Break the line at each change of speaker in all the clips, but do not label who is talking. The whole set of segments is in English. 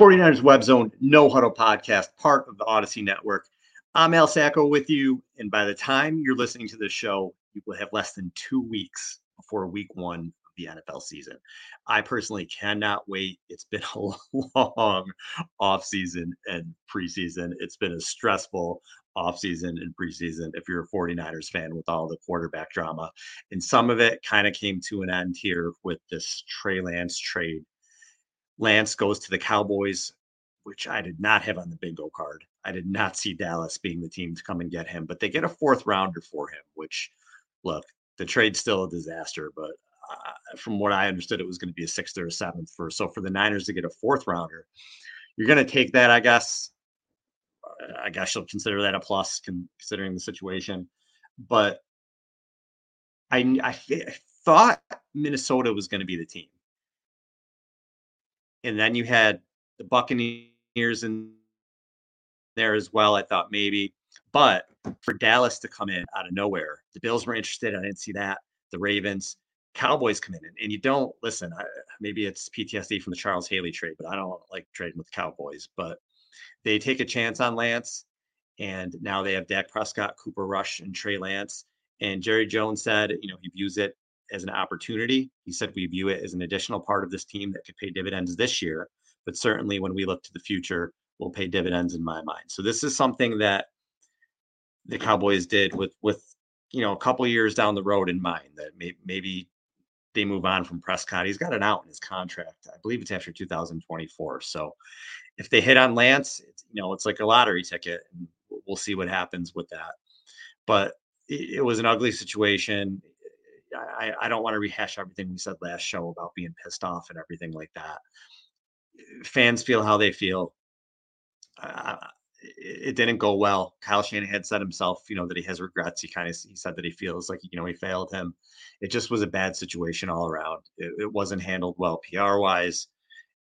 49ers Web Zone No Huddle Podcast, part of the Audacy Network. I'm Al Sacco with you. And by the time you're listening to this show, you will have less than two weeks before week one of the NFL season. I personally cannot wait. It's been a long offseason and preseason. It's been a stressful offseason and preseason if you're a 49ers fan with all the quarterback drama. And some of it kind of came to an end here with this Trey Lance trade Lance goes to the Cowboys, which I did not have on the bingo card. I did not see Dallas being the team to come and get him, but they get a fourth rounder for him, which, look, the trade's still a disaster, but uh, from what I understood, it was going to be a sixth or a seventh for. So for the Niners to get a fourth rounder, you're going to take that, I guess. I guess you'll consider that a plus, considering the situation. But I, I, I thought Minnesota was going to be the team and then you had the Buccaneers in there as well. I thought maybe, but for Dallas to come in out of nowhere, the Bills were interested. I didn't see that. The Ravens, Cowboys come in, and, and you don't listen. I, maybe it's PTSD from the Charles Haley trade, but I don't like trading with Cowboys. But they take a chance on Lance, and now they have Dak Prescott, Cooper Rush, and Trey Lance. And Jerry Jones said, you know, he views it as an opportunity. He said we view it as an additional part of this team that could pay dividends this year, but certainly when we look to the future, will pay dividends in my mind. So this is something that the Cowboys did with with you know a couple years down the road in mind that may, maybe they move on from Prescott. He's got an out in his contract. I believe it's after 2024. So if they hit on Lance, it's, you know, it's like a lottery ticket and we'll see what happens with that. But it, it was an ugly situation. I, I don't want to rehash everything we said last show about being pissed off and everything like that. Fans feel how they feel. Uh, it didn't go well. Kyle Shanahan said himself, you know, that he has regrets. He kind of he said that he feels like you know he failed him. It just was a bad situation all around. It, it wasn't handled well PR wise,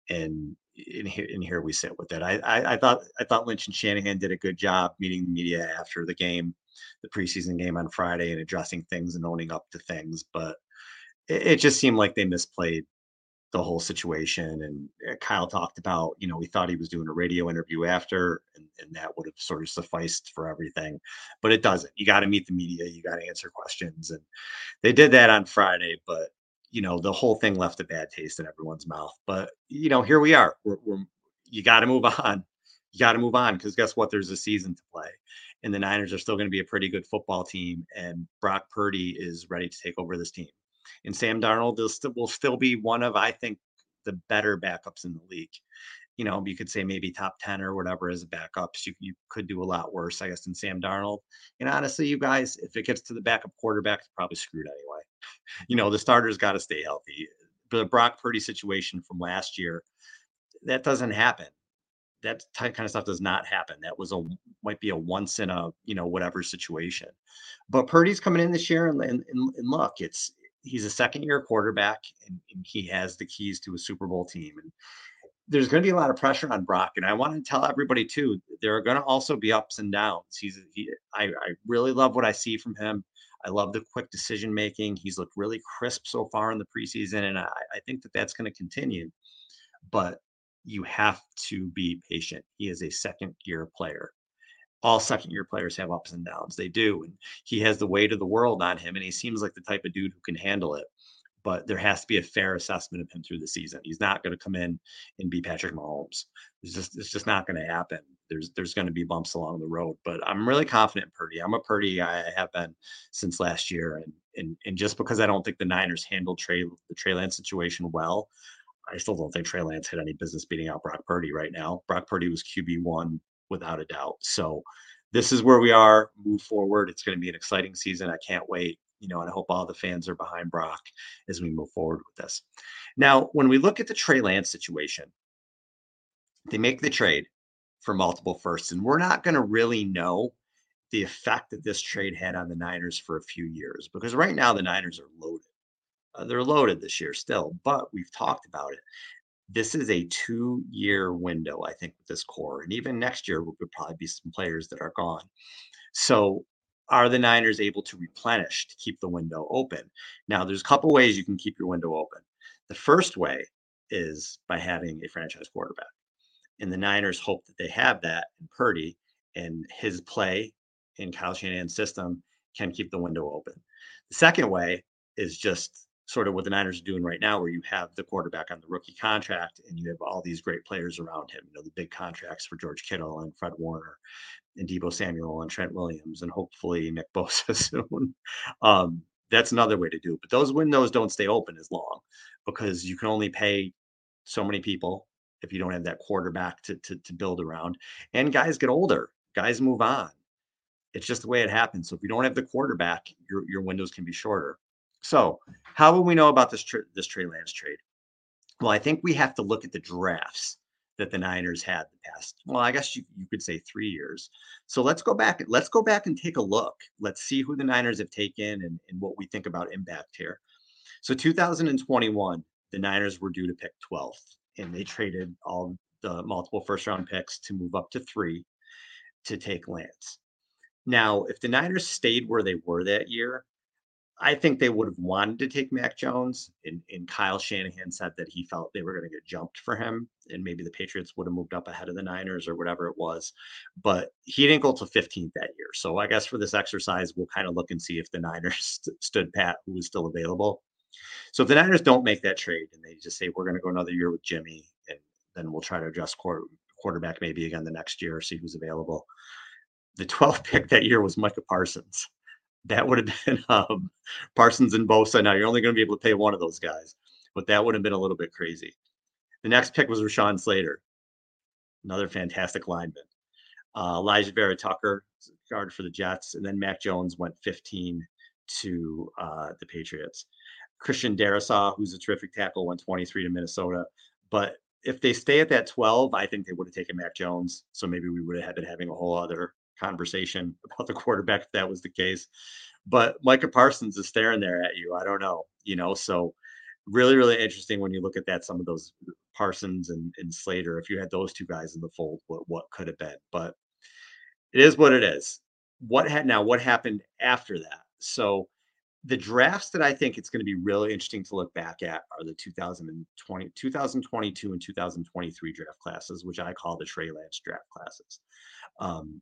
and in here, in here we sit with it. I, I, I thought I thought Lynch and Shanahan did a good job meeting the media after the game the preseason game on Friday and addressing things and owning up to things. But it, it just seemed like they misplayed the whole situation. And uh, Kyle talked about, you know, we thought he was doing a radio interview after, and, and that would have sort of sufficed for everything. But it doesn't. You got to meet the media, you got to answer questions. And they did that on Friday, but you know the whole thing left a bad taste in everyone's mouth but you know here we are we're, we're you got to move on you got to move on because guess what there's a season to play and the Niners are still going to be a pretty good football team. And Brock Purdy is ready to take over this team. And Sam Darnold will still, will still be one of, I think, the better backups in the league. You know, you could say maybe top 10 or whatever as backups. You, you could do a lot worse, I guess, than Sam Darnold. And honestly, you guys, if it gets to the backup quarterback, it's probably screwed anyway. You know, the starters got to stay healthy. The Brock Purdy situation from last year, that doesn't happen that kind of stuff does not happen. That was a might be a once in a you know whatever situation. But Purdy's coming in this year, and, and, and look, it's he's a second year quarterback, and, and, he has the keys to a Super Bowl team. And there's going to be a lot of pressure on Brock, and I want to tell everybody too. There are going to also be ups and downs. He's he, I, I really love what I see from him. I love the quick decision making. He's looked really crisp so far in the preseason, and I, I think that that's going to continue. But you have to be patient. He is a second year player. All second year players have ups and downs. They do. And he has the weight of the world on him. And he seems like the type of dude who can handle it. but there has to be a fair assessment of him through the season. He's not going to come in and be Patrick Mahomes. It's just it's just not going to happen. There's there's going to be bumps along the road, but I'm really confident in Purdy. I'm a Purdy guy. I have been since last year, and and and just because I don't think the Niners handled Trey the Trey Lance situation well, I still don't think Trey Lance had any business beating out Brock Purdy right now. Brock Purdy was QB one without a doubt. So this is where we are. Move forward. It's going to be an exciting season. I can't wait you know, and I hope all the fans are behind Brock as we move forward with this. Now, when we look at the Trey Lance situation, they make the trade for multiple firsts, and we're not going to really know the effect that this trade had on the Niners for a few years because right now the Niners are loaded. Uh, they're loaded this year still, but we've talked about it. This is a two year window, I think, with this core. And even next year, will probably be some players that are gone. So are the Niners able to replenish to keep the window open? Now, there's a couple ways you can keep your window open. The first way is by having a franchise quarterback. And the Niners hope that they have that in Purdy and his play in Kyle Shanahan's system can keep the window open. The second way is just sort of what the Niners are doing right now, where you have the quarterback on the rookie contract and you have all these great players around him, you know, the big contracts for George Kittle and Fred Warner and Deebo Samuel and Trent Williams and hopefully Nick Bosa soon. Um, that's another way to do it. But those windows don't stay open as long because you can only pay so many people if you don't have that quarterback to, to, to build around. And guys get older, guys move on. It's just the way it happens. So if you don't have the quarterback, your, your windows can be shorter. So how will we know about this tra- this Trey Lance trade? Well, I think we have to look at the drafts that the Niners had the past, well, I guess you, you could say three years. So let's go back. Let's go back and take a look. Let's see who the Niners have taken and, and what we think about impact here. So 2021, the Niners were due to pick 12th, and they traded all the multiple first round picks to move up to three to take Lance. Now, if the Niners stayed where they were that year, I think they would have wanted to take Mac Jones, and, and Kyle Shanahan said that he felt they were going to get jumped for him, and maybe the Patriots would have moved up ahead of the Niners or whatever it was. But he didn't go to 15th that year. So I guess for this exercise, we'll kind of look and see if the Niners st- stood pat, who was still available. So if the Niners don't make that trade and they just say we're going to go another year with Jimmy, and then we'll try to adjust quarter, quarterback maybe again the next year, see who's available. The 12th pick that year was Micah Parsons that would have been um, Parsons and Bosa. Now you're only going to be able to pay one of those guys, but that would have been a little bit crazy. The next pick was Rashawn Slater, another fantastic lineman. Uh, Alijah Vera-Tucker, guard for the Jets, and then Mac Jones went 15 to uh, the Patriots. Christian Darrisaw, who's a terrific tackle, went 23 to Minnesota. But if they stay at that 12, I think they would have taken Mac Jones. So maybe we would have been having a whole other conversation about the quarterback if that was the case. But Micah Parsons is staring there at you. I don't know, you know, so really, really interesting when you look at that. Some of those Parsons and, and Slater, if you had those two guys in the fold, what, what could have been. But it is what it is. What had now, what happened after that? So the drafts that I think it's going to be really interesting to look back at are the 2020, 2022 and 2023 draft classes, which I call the Trey Lance draft classes. Um,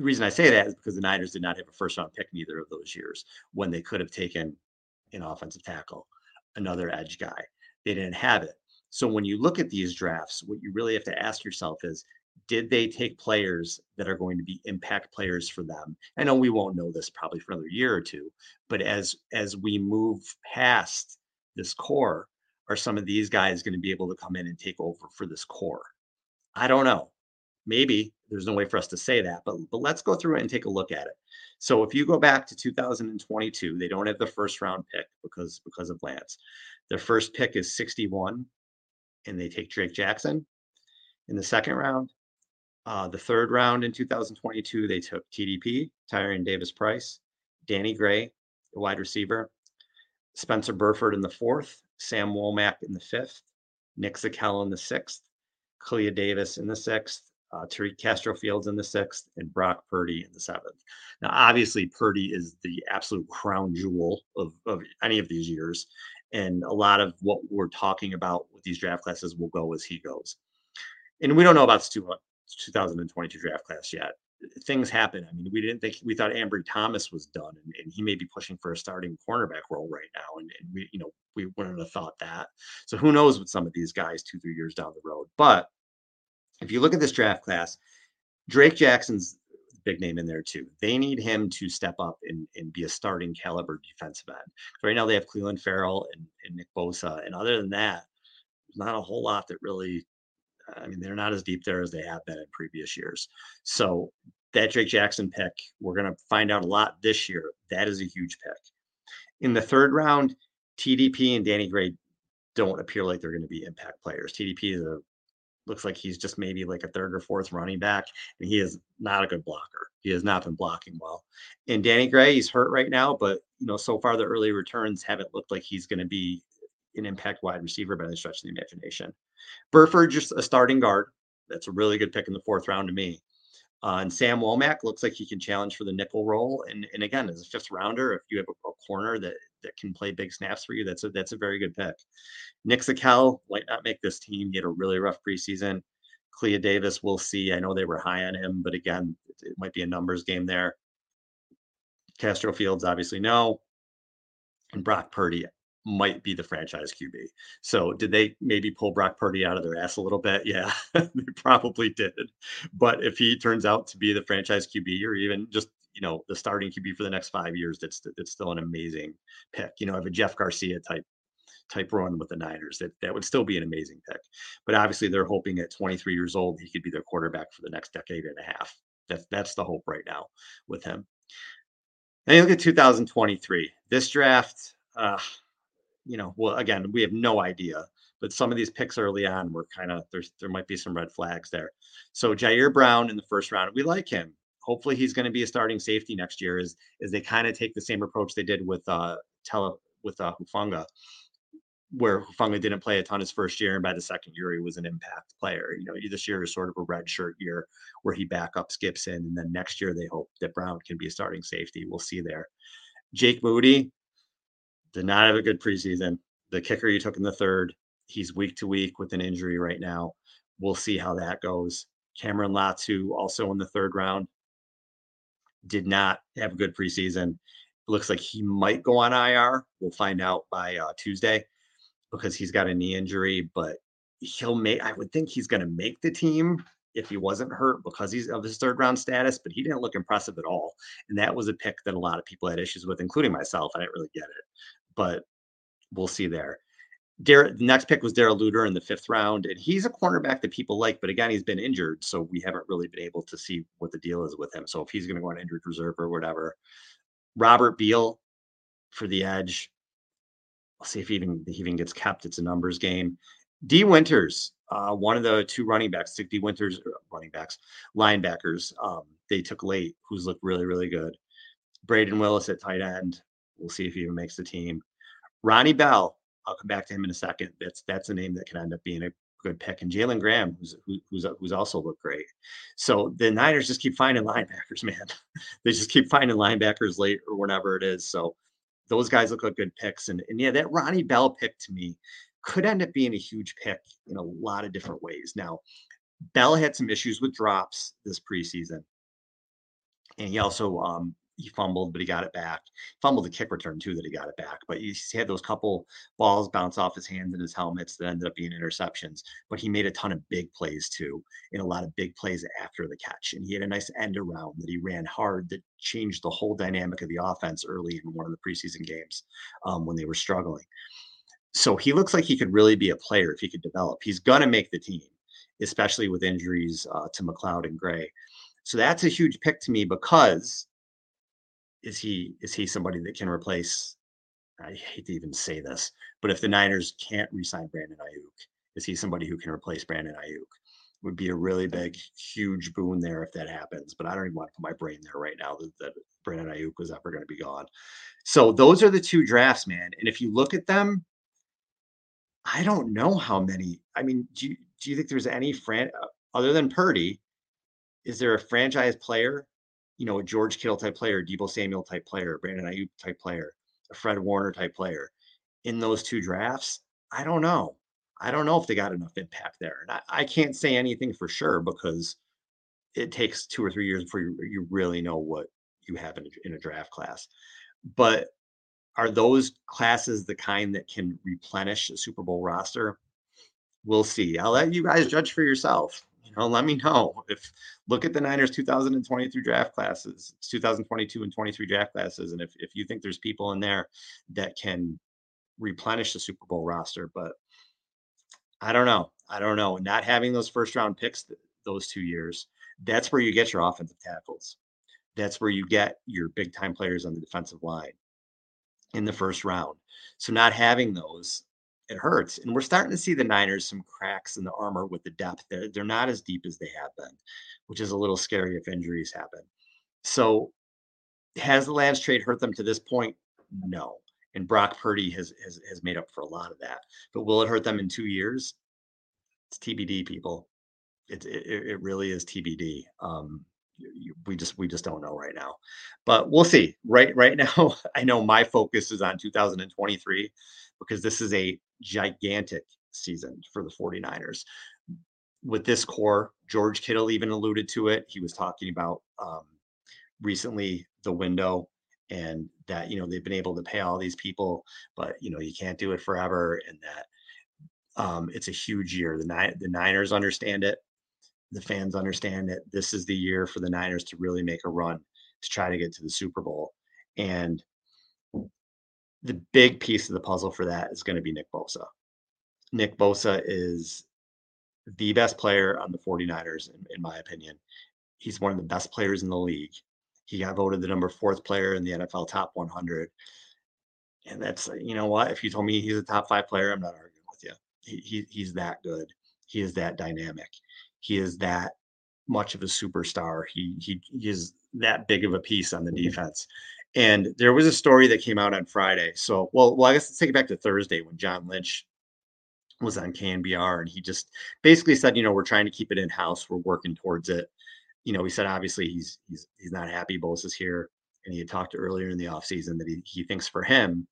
The reason I say that is because the Niners did not have a first round pick neither of those years when they could have taken an offensive tackle, another edge guy. They didn't have it. So when you look at these drafts, what you really have to ask yourself is did they take players that are going to be impact players for them? I know we won't know this probably for another year or two, but as as we move past this core, are some of these guys going to be able to come in and take over for this core? I don't know. Maybe there's no way for us to say that, but but let's go through it and take a look at it. So if you go back to 2022, they don't have the first round pick because because of Lance. Their first pick is 61, and they take Drake Jackson. In the second round, uh, the third round in 2022, they took TDP, Tyrion Davis Price, Danny Gray, the wide receiver, Spencer Burford in the fourth, Sam Womack in the fifth, Nick Zakelj in the sixth, Kalia Davis in the sixth, uh, Tariq Castro Fields in the sixth, and Brock Purdy in the seventh. Now, obviously, Purdy is the absolute crown jewel of, of any of these years. And a lot of what we're talking about with these draft classes will go as he goes. And we don't know about the 2022 draft class yet. Things happen. I mean, we didn't think we thought Ambry Thomas was done, and, and he may be pushing for a starting cornerback role right now. And, and we, you know, we wouldn't have thought that. So who knows with some of these guys two, three years down the road. But if you look at this draft class, Drake Jackson's big name in there too. They need him to step up and, and be a starting caliber defensive end. Right now they have Clelin Ferrell and, and Nick Bosa. And other than that, not a whole lot that really I mean, they're not as deep there as they have been in previous years. So that Drake Jackson pick, we're going to find out a lot this year. That is a huge pick. In the third round, TDP and Danny Gray don't appear like they're going to be impact players. TDP is a looks like he's just maybe like a third or fourth running back, and he is not a good blocker. He has not been blocking well. And Danny Gray, he's hurt right now, but you know, so far the early returns haven't looked like he's going to be an impact wide receiver by any stretch of the imagination. Burford, just a starting guard. That's a really good pick in the fourth round to me. Uh, and Sam Womack looks like he can challenge for the nickel role. And and again, as a fifth rounder, if you have a, a corner that that can play big snaps for you, that's a that's a very good pick. Nick Zakelj might not make this team. He had a really rough preseason. Kalia Davis, we'll see. I know they were high on him, but again, it might be a numbers game there. Castro Fields, obviously, no. And Brock Purdy might be the franchise QB. So, did they maybe pull Brock Purdy out of their ass a little bit? Yeah, they probably did. But if he turns out to be the franchise QB or even just you know the starting QB for the next five years, that's that's still an amazing pick. You know, have a Jeff Garcia type type run with the Niners. That that would still be an amazing pick. But obviously, they're hoping at 23 years old he could be their quarterback for the next decade and a half. That's that's the hope right now with him. And you look at 2023. This draft, uh, you know, well, again, we have no idea. But some of these picks early on were kind of there's there might be some red flags there. So Ji'Ayir Brown in the first round, we like him hopefully he's going to be a starting safety next year as as they kind of take the same approach they did with uh tele with uh Hufanga where Hufanga didn't play a ton his first year and by the second year he was an impact player. You know this year is sort of a red shirt year where he back up skips and then next year they hope that Brown can be a starting safety. We'll see there. Jake Moody did not have a good preseason. The kicker you took in the third he's week to week with an injury right now. We'll see how that goes. Cameron Latu also in the third round did not have a good preseason. It looks like he might go on IR. We'll find out by uh, Tuesday because he's got a knee injury, but he'll make, I would think he's going to make the team if he wasn't hurt because he's of his third round status, but he didn't look impressive at all. And that was a pick that a lot of people had issues with, including myself. I didn't really get it, but we'll see there. Dar- the next pick was Darrell Luter in the fifth round, and he's a cornerback that people like, but again, he's been injured, so we haven't really been able to see what the deal is with him. So if he's going to go on injured reserve or whatever, Robert Beal for the edge. I'll see if he even he even gets kept. It's a numbers game. Dee Winters, uh, one of the two running backs, Dee Winters uh, running backs, linebackers. Um, they took late, who's looked really really good. Brayden Willis at tight end. We'll see if he even makes the team. Ronnie Bell, I'll come back to him in a second. That's that's a name that can end up being a good pick. And Jalen Graham, who's who's who's also looked great. So the Niners just keep finding linebackers, man. they just keep finding linebackers late or whenever it is. So those guys look like good picks. And and yeah, that Ronnie Bell pick to me could end up being a huge pick in a lot of different ways. Now, Bell had some issues with drops this preseason. And he also um, he fumbled, but he got it back. Fumbled the kick return too that he got it back. But he had those couple balls bounce off his hands and his helmets that ended up being interceptions. But he made a ton of big plays too, and a lot of big plays after the catch. And he had a nice end around that he ran hard that changed the whole dynamic of the offense early in one of the preseason games um, when they were struggling. So he looks like he could really be a player if he could develop. He's gonna make the team, especially with injuries uh, to McCloud and Gray. So that's a huge pick to me because is he is he somebody that can replace? I hate to even say this, but if the Niners can't re-sign Brandon Aiyuk, is he somebody who can replace Brandon Aiyuk? would be a really big, huge boon there if that happens. But I don't even want to put my brain there right now that, that Brandon Aiyuk was ever going to be gone. So those are the two drafts, man. And if you look at them, I don't know how many. I mean, do you, do you think there's any fran other than Purdy? Is there a franchise player, you know, a George Kittle type player, Deebo Samuel type player, Brandon Aiyuk type player, a Fred Warner type player in those two drafts? I don't know. I don't know if they got enough impact there. And I, I can't say anything for sure because it takes two or three years before you, you really know what you have in a, in a draft class. But are those classes the kind that can replenish a Super Bowl roster? We'll see. I'll let you guys judge for yourself. You know, let me know if look at the Niners 2023 draft classes, 2022 and 23 draft classes, and if if you think there's people in there that can replenish the Super Bowl roster, but I don't know. I don't know. Not having those first round picks th- those two years, that's where you get your offensive tackles. That's where you get your big time players on the defensive line in the first round. So not having those, it hurts. And we're starting to see the Niners some cracks in the armor with the depth. They're, they're not as deep as they have been, which is a little scary if injuries happen. So has the Lance trade hurt them to this point? No and Brock Purdy has, has has made up for a lot of that. But will it hurt them in two years? It's TBD, people. It it, it really is TBD. Um, we just we just don't know right now, but we'll see. Right right now, I know my focus is on 2023 because this is a gigantic season for the 49ers. With this core, George Kittle even alluded to it. He was talking about um, recently the window and that you know they've been able to pay all these people but you know you can't do it forever and that um, it's a huge year the, Ni- the niners understand it the fans understand it this is the year for the niners to really make a run to try to get to the super bowl and the big piece of the puzzle for that is going to be nick bosa nick bosa is the best player on the 49ers in, in my opinion he's one of the best players in the league he got voted the number fourth player in the NFL top 100. And that's, uh, you know what? If you told me he's a top five player, I'm not arguing with you. He, he, he's that good. He is that dynamic. He is that much of a superstar. He, he, he is that big of a piece on the mm-hmm. defense. And there was a story that came out on Friday. So, well, well, I guess let's take it back to Thursday when John Lynch was on KNBR and he just basically said, you know, we're trying to keep it in house. We're working towards it you know, he said obviously he's he's he's not happy Bose is here. And he had talked earlier in the offseason that he, he thinks for him,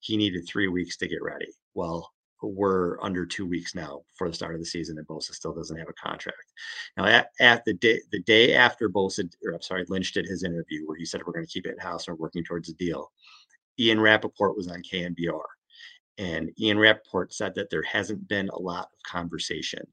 he needed three weeks to get ready. Well, we're under two weeks now for the start of the season, and Bosa still doesn't have a contract. Now, at, at the day the day after Bosa, or I'm sorry, Lynch did his interview where he said we're going to keep it in house and we're working towards a deal. Ian Rapoport was on KNBR, and Ian Rapoport said that there hasn't been a lot of conversation,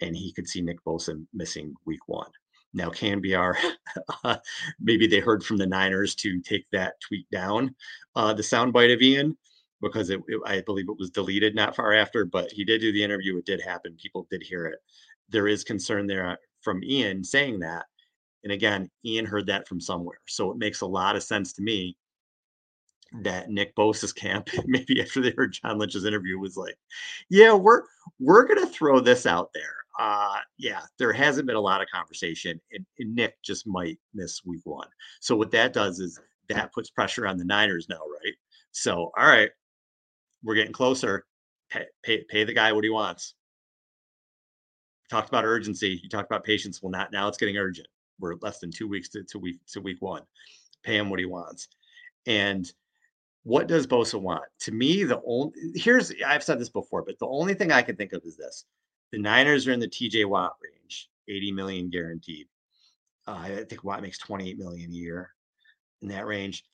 and he could see Nick Bosa missing week one. Now, KNBR, uh, maybe they heard from the Niners to take that tweet down, uh, the soundbite of Ian, because it, it, I believe it was deleted not far after, but he did do the interview. It did happen. People did hear it. There is concern there from Ian saying that. And again, Ian heard that from somewhere. So it makes a lot of sense to me that Nick Bosa's camp, maybe after they heard John Lynch's interview, was like, "Yeah, we're we're gonna throw this out there uh, yeah, there hasn't been a lot of conversation, and, and, Nick just might miss week one. So what that does is that puts pressure on the Niners now, right? So all right, we're getting closer. Pay, pay, pay the guy what he wants. Talked about urgency. You talked about patience. Well, not now. It's getting urgent. We're less than two weeks to, to week to week one. Pay him what he wants. And what does Bosa want? To me, the only here's I've said this before, but the only thing I can think of is this: the Niners are in the TJ Watt range, 80 million guaranteed. Uh, I think Watt makes 28 million a year in that range.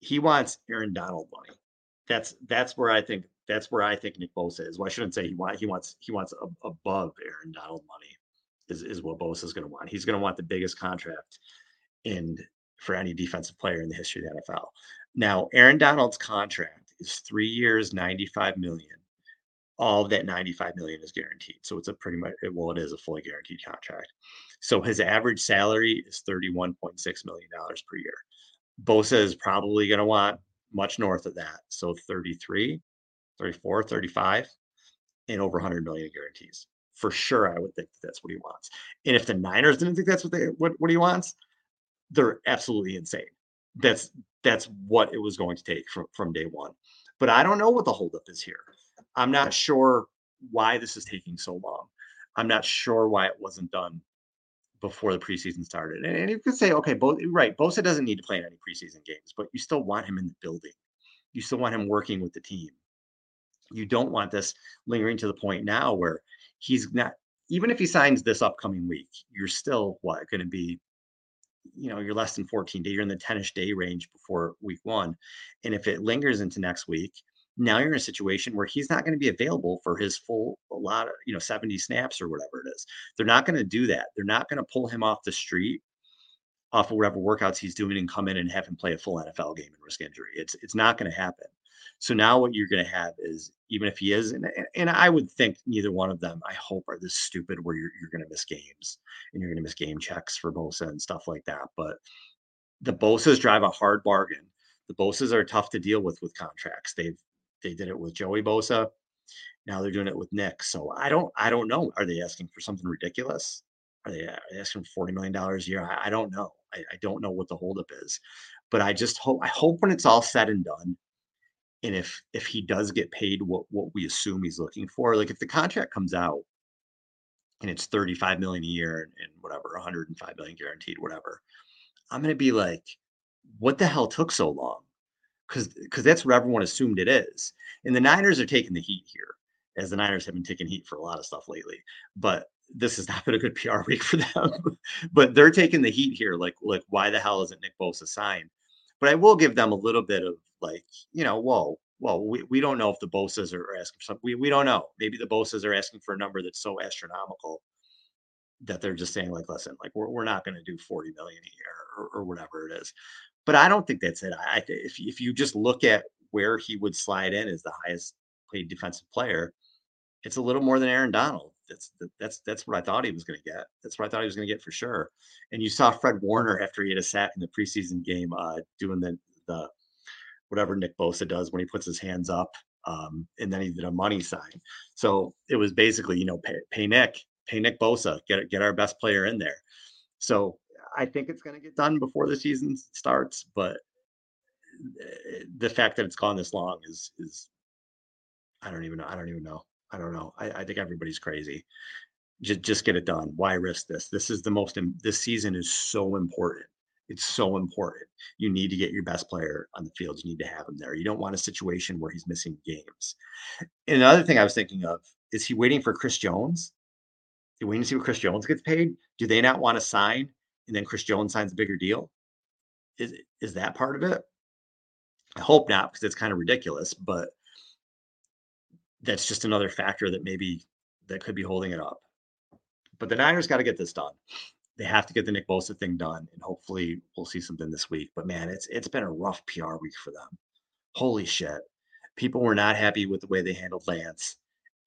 He wants Aaron Donald money. That's that's where I think that's where I think Nick Bosa is. Well, I shouldn't say he want he wants he wants a, above Aaron Donald money is, is what Bosa is going to want. He's going to want the biggest contract in for any defensive player in the history of the NFL. Now, Aaron Donald's contract is three years, 95 million all of that 95 million is guaranteed. So it's a pretty much well, it is a fully guaranteed contract. So his average salary is 31.6 million dollars per year. Bosa is probably going to want much north of that. So 33, 34, 35, and over 100 million guarantees for sure I would think that that's what he wants. And if the Niners didn't think that's what they what, what he wants, they're absolutely insane. That's that's what it was going to take from, from day one. But I don't know what the holdup is here. I'm not sure why this is taking so long. I'm not sure why it wasn't done before the preseason started. And, and you could say, okay, both right, Bosa doesn't need to play in any preseason games, but you still want him in the building. You still want him working with the team. You don't want this lingering to the point now where he's not even if he signs this upcoming week, you're still what going to be, you know, you're less than 14 days. You're in the 10ish day range before week one. And if it lingers into next week, now you're in a situation where he's not going to be available for his full a lot of you know 70 snaps or whatever it is. They're not going to do that. They're not going to pull him off the street off of whatever workouts he's doing and come in and have him play a full nfl game and risk injury. It's it's not going to happen. So now what you're going to have is even if he is and, and i would think neither one of them i hope are this stupid where you're, you're going to miss games and you're going to miss game checks for bosa and stuff like that. But the bosas drive a hard bargain. The bosas are tough to deal with with contracts. They've they did it with Joey Bosa. Now they're doing it with Nick. So I don't I don't know. Are they asking for something ridiculous? Are they, are they asking for forty million dollars a year? I, I don't know. I, I, don't know what the holdup is, but I just hope I hope when it's all said and done, and if if he does get paid what what we assume he's looking for, like if the contract comes out and it's thirty five million a year and, and whatever, one hundred and five million guaranteed, whatever, I'm gonna be like, what the hell took so long? Because because that's what everyone assumed it is. And the Niners are taking the heat here, as the Niners have been taking heat for a lot of stuff lately. But this has not been a good PR week for them. but they're taking the heat here. Like like why the hell isn't Nick Bosa signed? But I will give them a little bit of like you know whoa. Well, we, we don't know if the Bosas are asking for something. We, we don't know. Maybe the Bosas are asking for a number that's so astronomical that they're just saying like, listen, like we're, we're not going to do 40 million a year or, or whatever it is. But I don't think that's it. I, if if you just look at where he would slide in as the highest paid defensive player, it's a little more than Aaron Donald. That's that's that's what I thought he was going to get. That's what I thought he was going to get for sure. And you saw Fred Warner after he had a sack in the preseason game, uh, doing the the whatever Nick Bosa does when he puts his hands up, um, and then he did a money sign. So it was basically, you know, pay, pay Nick, pay Nick Bosa, get get our best player in there. So I think it's going to get done before the season starts, but eh, the fact that it's gone this long is is I don't even know. I don't even know. I don't know. I, I think everybody's crazy. Just just get it done. Why risk this? This is the most. This season is so important. It's so important. You need to get your best player on the field. You need to have him there. You don't want a situation where he's missing games. And another thing I was thinking of is he waiting for Chris Jones? You waiting to see what Chris Jones gets paid? Do they not want to sign and then Chris Jones signs a bigger deal? Is is that part of it? I hope not because it's kind of ridiculous, but that's just another factor that maybe that could be holding it up. But the Niners got to get this done. They have to get the Nick Bosa thing done, and hopefully we'll see something this week. But man, it's it's been a rough PR week for them. Holy shit. People were not happy with the way they handled Lance.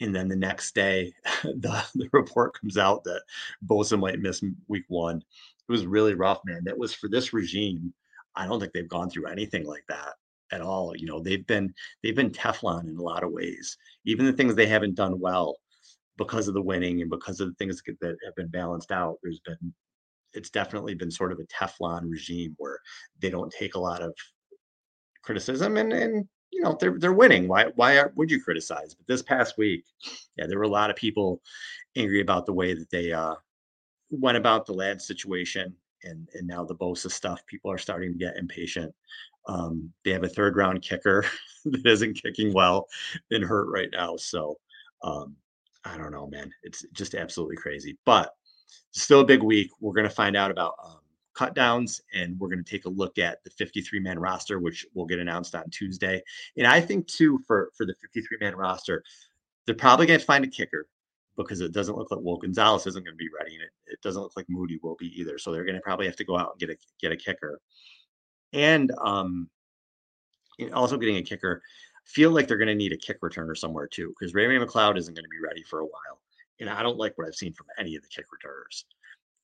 And then the next day, the, the report comes out that Bosa might miss week one it was really rough, man. That was for this regime. I don't think they've gone through anything like that at all. You know, they've been they've been Teflon in a lot of ways. Even the things they haven't done well because of the winning and because of the things that have been balanced out. There's been it's definitely been sort of a Teflon regime where they don't take a lot of criticism and and you know they're they're winning. Why why would you criticize? But this past week, yeah, there were a lot of people angry about the way that they uh went about the lad situation and and now the Bosa stuff, people are starting to get impatient. Um, they have a third round kicker that isn't kicking well and hurt right now. So um, I don't know, man. It's just absolutely crazy. But still a big week. We're going to find out about um, cut downs and we're going to take a look at the 53 man roster, which will get announced on Tuesday. And I think too for for the 53 man roster, they're probably going to find a kicker because it doesn't look like well Gonzalez isn't going to be ready, and it, it doesn't look like Moody will be either. So they're going to probably have to go out and get a get a kicker, and um, also getting a kicker. Feel like they're going to need a kick returner somewhere too, because Ray Ray McCloud isn't going to be ready for a while, and I don't like what I've seen from any of the kick returners.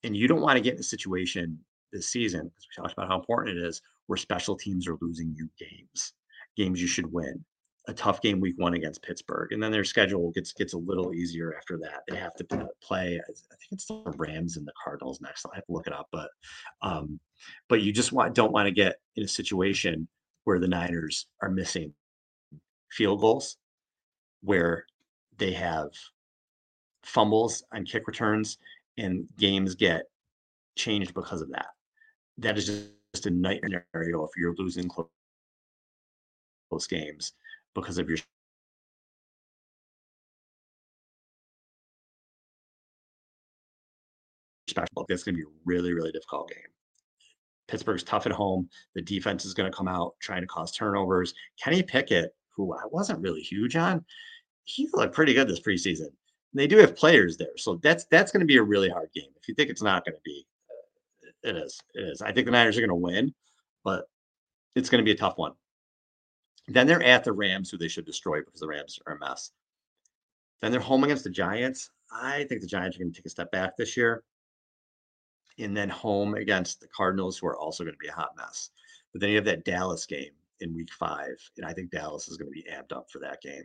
And you don't want to get in a situation this season, because we talked about how important it is, where special teams are losing you games, games you should win. A tough game week one against Pittsburgh, and then their schedule gets gets a little easier after that. They have to play. I think it's the Rams and the Cardinals next. I'll have to look it up, but um, but you just want don't want to get in a situation where the Niners are missing field goals, where they have fumbles on kick returns, and games get changed because of that. That is just a nightmare scenario if you're losing close games because of your special. It's going to be a really, really difficult game. Pittsburgh's tough at home. The defense is going to come out trying to cause turnovers. Kenny Pickett, who I wasn't really huge on, he looked pretty good this preseason. They do have players there, so that's that's going to be a really hard game. If you think it's not going to be, it is. It is. I think the Niners are going to win, but it's going to be a tough one. Then they're at the Rams, who they should destroy because the Rams are a mess. Then they're home against the Giants. I think the Giants are going to take a step back this year. And then home against the Cardinals, who are also going to be a hot mess. But then you have that Dallas game in week five. And I think Dallas is going to be amped up for that game.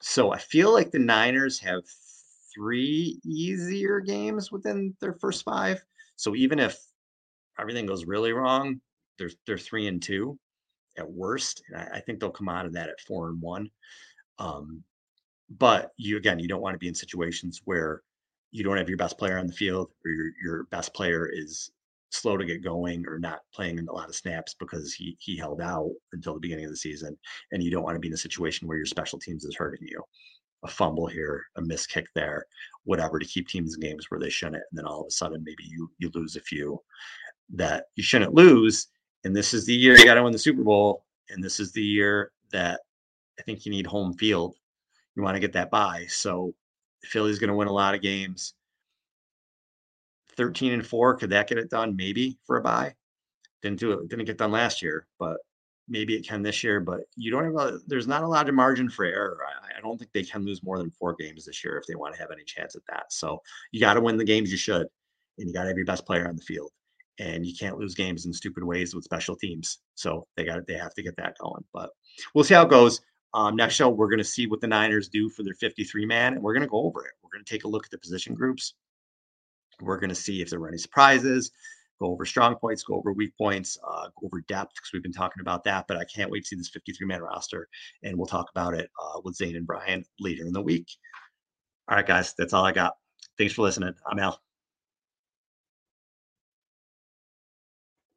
So I feel like the Niners have three easier games within their first five. So even if everything goes really wrong, they're, they're three and two at worst. And I, I, think they'll come out of that at four and one. Um, but you again, you don't want to be in situations where you don't have your best player on the field or your your best player is slow to get going or not playing in a lot of snaps because he he held out until the beginning of the season. And you don't want to be in a situation where your special teams is hurting you. A fumble here, a missed kick there, whatever to keep teams in games where they shouldn't. And then all of a sudden maybe you you lose a few that you shouldn't lose and this is the year you got to win the Super Bowl, and this is the year that I think you need home field. You want to get that bye. So Philly's going to win a lot of games. 13 and 4, could that get it done? Maybe for a bye. Didn't do it, didn't get done last year, but maybe it can this year. But you don't have a, there's not a lot of margin for error. I, I don't think they can lose more than four games this year if they want to have any chance at that. So you got to win the games you should, and you got to have your best player on the field and you can't lose games in stupid ways with special teams. So they got they have to get that going. But we'll see how it goes. Um, next show, we're going to see what the Niners do for their 53 man, and we're going to go over it. We're going to take a look at the position groups. We're going to see if there were any surprises, go over strong points, go over weak points, uh, go over depth because we've been talking about that. But I can't wait to see this 53 man roster, and we'll talk about it uh, with Zane and Brian later in the week. All right, guys, that's all I got. Thanks for listening. I'm Al.